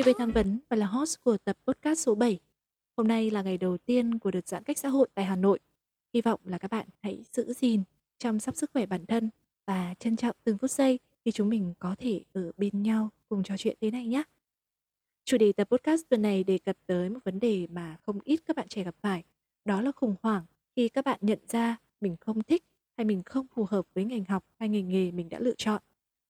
Phương, về tham vấn và là host của tập podcast số 7. Hôm nay là ngày đầu tiên của đợt giãn cách xã hội tại Hà Nội. Hy vọng là các bạn hãy giữ gìn, chăm sóc sức khỏe bản thân và trân trọng từng phút giây khi chúng mình có thể ở bên nhau cùng trò chuyện thế này nhé. Chủ đề tập podcast tuần này đề cập tới một vấn đề mà không ít các bạn trẻ gặp phải, đó là khủng hoảng khi các bạn nhận ra mình không thích hay mình không phù hợp với ngành học hay ngành nghề mình đã lựa chọn.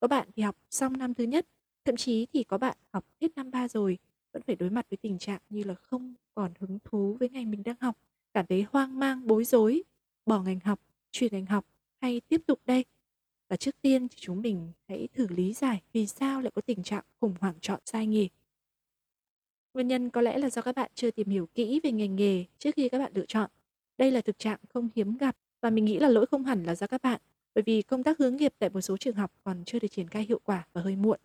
Có bạn thì học xong năm thứ nhất, thậm chí thì có bạn học hết năm ba rồi vẫn phải đối mặt với tình trạng như là không còn hứng thú với ngành mình đang học, cảm thấy hoang mang, bối rối, bỏ ngành học, chuyển ngành học hay tiếp tục đây. Và trước tiên thì chúng mình hãy thử lý giải vì sao lại có tình trạng khủng hoảng chọn sai nghề. Nguyên nhân có lẽ là do các bạn chưa tìm hiểu kỹ về ngành nghề trước khi các bạn lựa chọn. Đây là thực trạng không hiếm gặp và mình nghĩ là lỗi không hẳn là do các bạn, bởi vì công tác hướng nghiệp tại một số trường học còn chưa được triển khai hiệu quả và hơi muộn.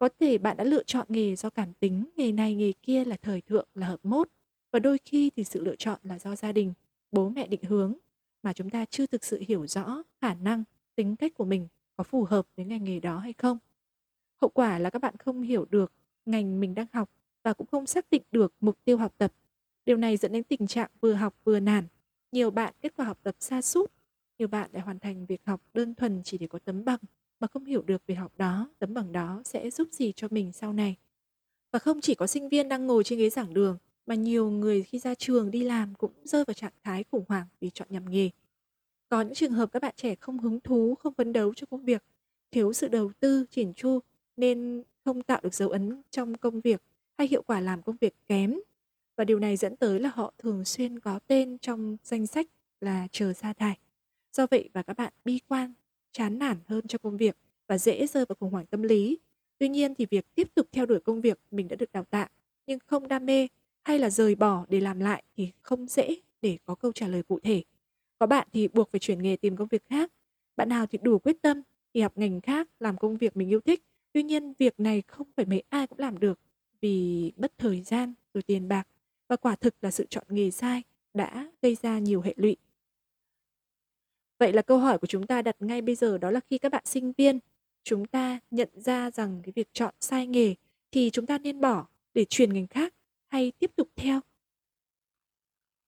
Có thể bạn đã lựa chọn nghề do cảm tính, nghề này nghề kia là thời thượng, là hợp mốt. Và đôi khi thì sự lựa chọn là do gia đình, bố mẹ định hướng mà chúng ta chưa thực sự hiểu rõ khả năng, tính cách của mình có phù hợp với ngành nghề đó hay không. Hậu quả là các bạn không hiểu được ngành mình đang học và cũng không xác định được mục tiêu học tập. Điều này dẫn đến tình trạng vừa học vừa nản. Nhiều bạn kết quả học tập xa sút nhiều bạn lại hoàn thành việc học đơn thuần chỉ để có tấm bằng mà không hiểu được việc học đó, tấm bằng đó sẽ giúp gì cho mình sau này. Và không chỉ có sinh viên đang ngồi trên ghế giảng đường, mà nhiều người khi ra trường đi làm cũng rơi vào trạng thái khủng hoảng vì chọn nhầm nghề. Có những trường hợp các bạn trẻ không hứng thú, không phấn đấu cho công việc, thiếu sự đầu tư, chỉn chu nên không tạo được dấu ấn trong công việc hay hiệu quả làm công việc kém. Và điều này dẫn tới là họ thường xuyên có tên trong danh sách là chờ sa thải. Do vậy và các bạn bi quan, chán nản hơn cho công việc và dễ rơi vào khủng hoảng tâm lý. Tuy nhiên thì việc tiếp tục theo đuổi công việc mình đã được đào tạo nhưng không đam mê hay là rời bỏ để làm lại thì không dễ để có câu trả lời cụ thể. Có bạn thì buộc phải chuyển nghề tìm công việc khác, bạn nào thì đủ quyết tâm thì học ngành khác làm công việc mình yêu thích. Tuy nhiên việc này không phải mấy ai cũng làm được vì mất thời gian rồi tiền bạc và quả thực là sự chọn nghề sai đã gây ra nhiều hệ lụy Vậy là câu hỏi của chúng ta đặt ngay bây giờ đó là khi các bạn sinh viên, chúng ta nhận ra rằng cái việc chọn sai nghề thì chúng ta nên bỏ để chuyển ngành khác hay tiếp tục theo?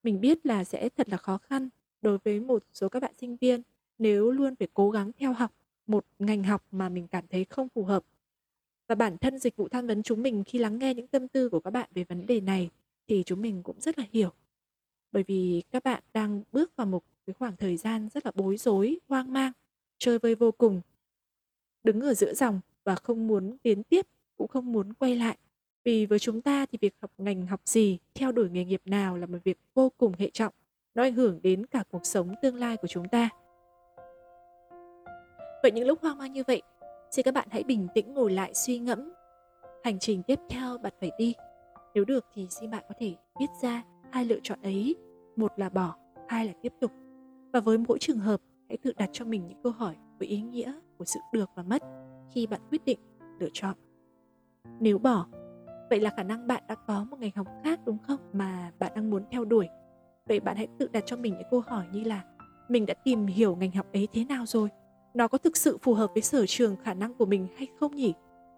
Mình biết là sẽ thật là khó khăn đối với một số các bạn sinh viên nếu luôn phải cố gắng theo học một ngành học mà mình cảm thấy không phù hợp. Và bản thân dịch vụ tham vấn chúng mình khi lắng nghe những tâm tư của các bạn về vấn đề này thì chúng mình cũng rất là hiểu. Bởi vì các bạn đang bước vào một cái khoảng thời gian rất là bối rối, hoang mang, chơi vơi vô cùng. Đứng ở giữa dòng và không muốn tiến tiếp, cũng không muốn quay lại. Vì với chúng ta thì việc học ngành học gì, theo đuổi nghề nghiệp nào là một việc vô cùng hệ trọng. Nó ảnh hưởng đến cả cuộc sống tương lai của chúng ta. Vậy những lúc hoang mang như vậy, xin các bạn hãy bình tĩnh ngồi lại suy ngẫm. Hành trình tiếp theo bạn phải đi. Nếu được thì xin bạn có thể viết ra hai lựa chọn ấy. Một là bỏ, hai là tiếp tục. Và với mỗi trường hợp, hãy tự đặt cho mình những câu hỏi với ý nghĩa của sự được và mất khi bạn quyết định lựa chọn. Nếu bỏ, vậy là khả năng bạn đã có một ngành học khác đúng không mà bạn đang muốn theo đuổi. Vậy bạn hãy tự đặt cho mình những câu hỏi như là mình đã tìm hiểu ngành học ấy thế nào rồi? Nó có thực sự phù hợp với sở trường khả năng của mình hay không nhỉ?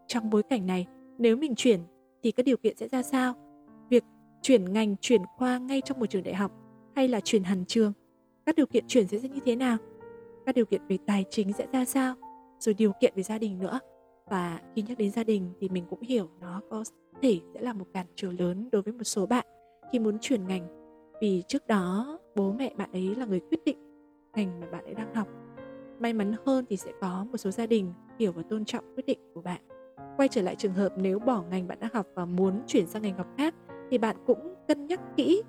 Trong bối cảnh này, nếu mình chuyển thì các điều kiện sẽ ra sao? Việc chuyển ngành, chuyển khoa ngay trong một trường đại học hay là chuyển hẳn trường các điều kiện chuyển sẽ như thế nào? Các điều kiện về tài chính sẽ ra sao? Rồi điều kiện về gia đình nữa. Và khi nhắc đến gia đình thì mình cũng hiểu nó có thể sẽ là một cản trở lớn đối với một số bạn khi muốn chuyển ngành. Vì trước đó, bố mẹ bạn ấy là người quyết định ngành mà bạn ấy đang học. May mắn hơn thì sẽ có một số gia đình hiểu và tôn trọng quyết định của bạn. Quay trở lại trường hợp nếu bỏ ngành bạn đang học và muốn chuyển sang ngành học khác thì bạn cũng cân nhắc kỹ,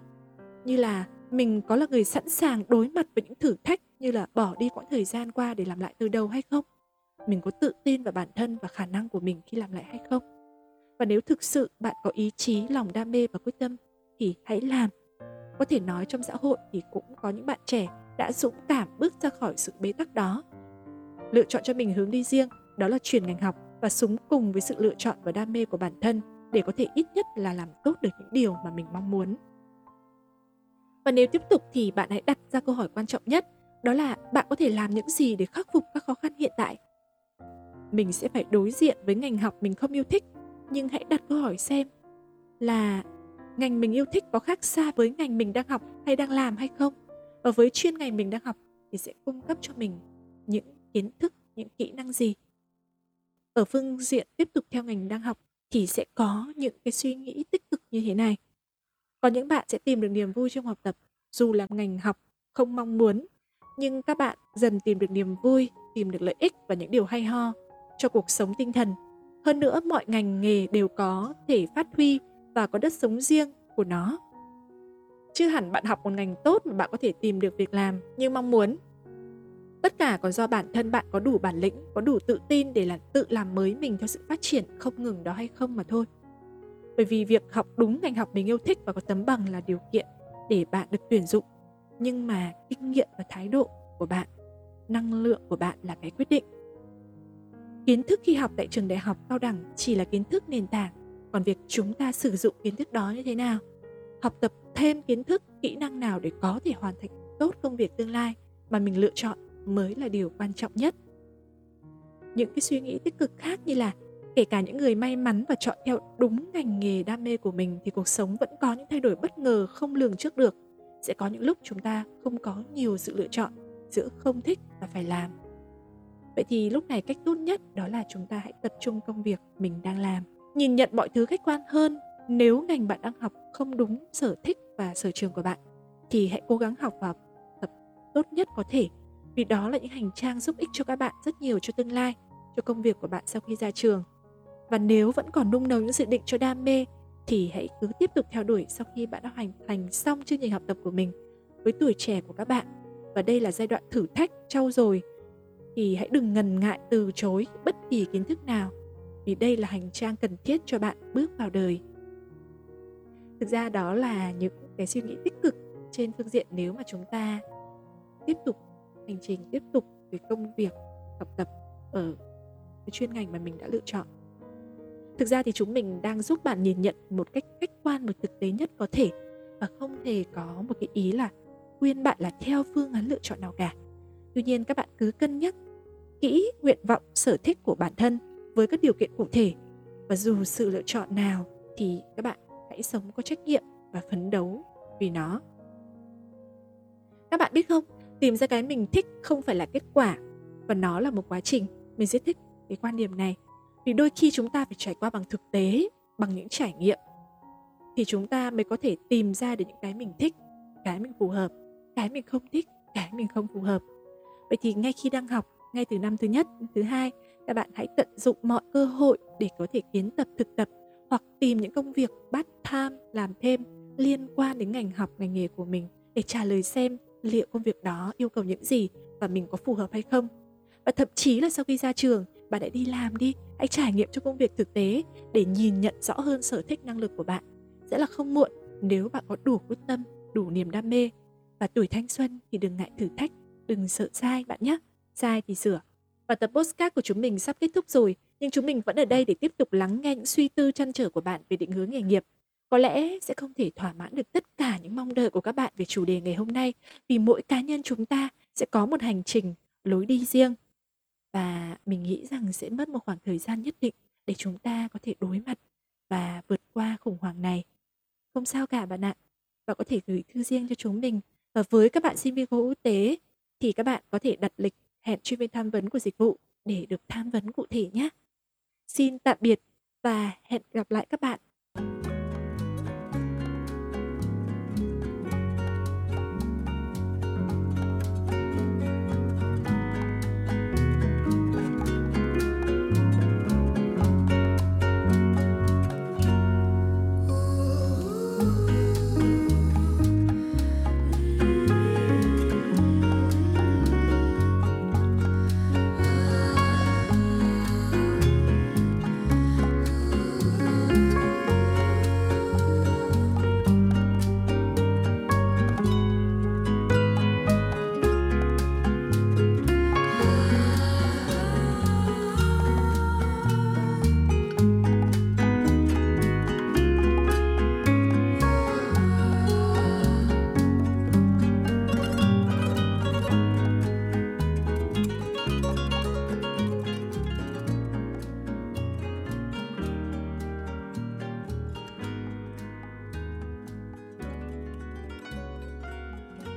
như là mình có là người sẵn sàng đối mặt với những thử thách như là bỏ đi quãng thời gian qua để làm lại từ đầu hay không? Mình có tự tin vào bản thân và khả năng của mình khi làm lại hay không? Và nếu thực sự bạn có ý chí, lòng đam mê và quyết tâm thì hãy làm. Có thể nói trong xã hội thì cũng có những bạn trẻ đã dũng cảm bước ra khỏi sự bế tắc đó. Lựa chọn cho mình hướng đi riêng, đó là chuyển ngành học và súng cùng với sự lựa chọn và đam mê của bản thân để có thể ít nhất là làm tốt được những điều mà mình mong muốn và nếu tiếp tục thì bạn hãy đặt ra câu hỏi quan trọng nhất, đó là bạn có thể làm những gì để khắc phục các khó khăn hiện tại? Mình sẽ phải đối diện với ngành học mình không yêu thích, nhưng hãy đặt câu hỏi xem là ngành mình yêu thích có khác xa với ngành mình đang học hay đang làm hay không? Và với chuyên ngành mình đang học thì sẽ cung cấp cho mình những kiến thức, những kỹ năng gì? Ở phương diện tiếp tục theo ngành đang học thì sẽ có những cái suy nghĩ tích cực như thế này có những bạn sẽ tìm được niềm vui trong học tập, dù là ngành học không mong muốn. Nhưng các bạn dần tìm được niềm vui, tìm được lợi ích và những điều hay ho cho cuộc sống tinh thần. Hơn nữa, mọi ngành nghề đều có thể phát huy và có đất sống riêng của nó. Chứ hẳn bạn học một ngành tốt mà bạn có thể tìm được việc làm như mong muốn. Tất cả còn do bản thân bạn có đủ bản lĩnh, có đủ tự tin để là tự làm mới mình theo sự phát triển không ngừng đó hay không mà thôi bởi vì việc học đúng ngành học mình yêu thích và có tấm bằng là điều kiện để bạn được tuyển dụng. Nhưng mà kinh nghiệm và thái độ của bạn, năng lượng của bạn là cái quyết định. Kiến thức khi học tại trường đại học cao đẳng chỉ là kiến thức nền tảng, còn việc chúng ta sử dụng kiến thức đó như thế nào? Học tập thêm kiến thức, kỹ năng nào để có thể hoàn thành tốt công việc tương lai mà mình lựa chọn mới là điều quan trọng nhất. Những cái suy nghĩ tích cực khác như là kể cả những người may mắn và chọn theo đúng ngành nghề đam mê của mình thì cuộc sống vẫn có những thay đổi bất ngờ không lường trước được. Sẽ có những lúc chúng ta không có nhiều sự lựa chọn giữa không thích và phải làm. Vậy thì lúc này cách tốt nhất đó là chúng ta hãy tập trung công việc mình đang làm. Nhìn nhận mọi thứ khách quan hơn. Nếu ngành bạn đang học không đúng sở thích và sở trường của bạn, thì hãy cố gắng học và tập tốt nhất có thể. Vì đó là những hành trang giúp ích cho các bạn rất nhiều cho tương lai, cho công việc của bạn sau khi ra trường và nếu vẫn còn nung nấu những dự định cho đam mê, thì hãy cứ tiếp tục theo đuổi sau khi bạn đã hoàn thành xong chương trình học tập của mình với tuổi trẻ của các bạn. Và đây là giai đoạn thử thách trau dồi, thì hãy đừng ngần ngại từ chối bất kỳ kiến thức nào, vì đây là hành trang cần thiết cho bạn bước vào đời. Thực ra đó là những cái suy nghĩ tích cực trên phương diện nếu mà chúng ta tiếp tục, hành trình tiếp tục về công việc học tập ở cái chuyên ngành mà mình đã lựa chọn thực ra thì chúng mình đang giúp bạn nhìn nhận một cách khách quan và thực tế nhất có thể và không thể có một cái ý là khuyên bạn là theo phương án lựa chọn nào cả. Tuy nhiên các bạn cứ cân nhắc kỹ nguyện vọng, sở thích của bản thân với các điều kiện cụ thể và dù sự lựa chọn nào thì các bạn hãy sống có trách nhiệm và phấn đấu vì nó. Các bạn biết không, tìm ra cái mình thích không phải là kết quả và nó là một quá trình. Mình rất thích cái quan điểm này vì đôi khi chúng ta phải trải qua bằng thực tế, bằng những trải nghiệm, thì chúng ta mới có thể tìm ra được những cái mình thích, cái mình phù hợp, cái mình không thích, cái mình không phù hợp. Vậy thì ngay khi đang học, ngay từ năm thứ nhất thứ hai, các bạn hãy tận dụng mọi cơ hội để có thể kiến tập, thực tập hoặc tìm những công việc part time, làm thêm liên quan đến ngành học, ngành nghề của mình để trả lời xem liệu công việc đó yêu cầu những gì và mình có phù hợp hay không. Và thậm chí là sau khi ra trường bạn hãy đi làm đi, hãy trải nghiệm cho công việc thực tế để nhìn nhận rõ hơn sở thích năng lực của bạn. Sẽ là không muộn nếu bạn có đủ quyết tâm, đủ niềm đam mê. Và tuổi thanh xuân thì đừng ngại thử thách, đừng sợ sai bạn nhé. Sai thì sửa. Và tập postcard của chúng mình sắp kết thúc rồi, nhưng chúng mình vẫn ở đây để tiếp tục lắng nghe những suy tư chăn trở của bạn về định hướng nghề nghiệp. Có lẽ sẽ không thể thỏa mãn được tất cả những mong đợi của các bạn về chủ đề ngày hôm nay, vì mỗi cá nhân chúng ta sẽ có một hành trình lối đi riêng và mình nghĩ rằng sẽ mất một khoảng thời gian nhất định để chúng ta có thể đối mặt và vượt qua khủng hoảng này. Không sao cả bạn ạ. Và có thể gửi thư riêng cho chúng mình. Và với các bạn sinh viên khối quốc tế, thì các bạn có thể đặt lịch hẹn chuyên viên tham vấn của dịch vụ để được tham vấn cụ thể nhé. Xin tạm biệt và hẹn gặp lại các bạn.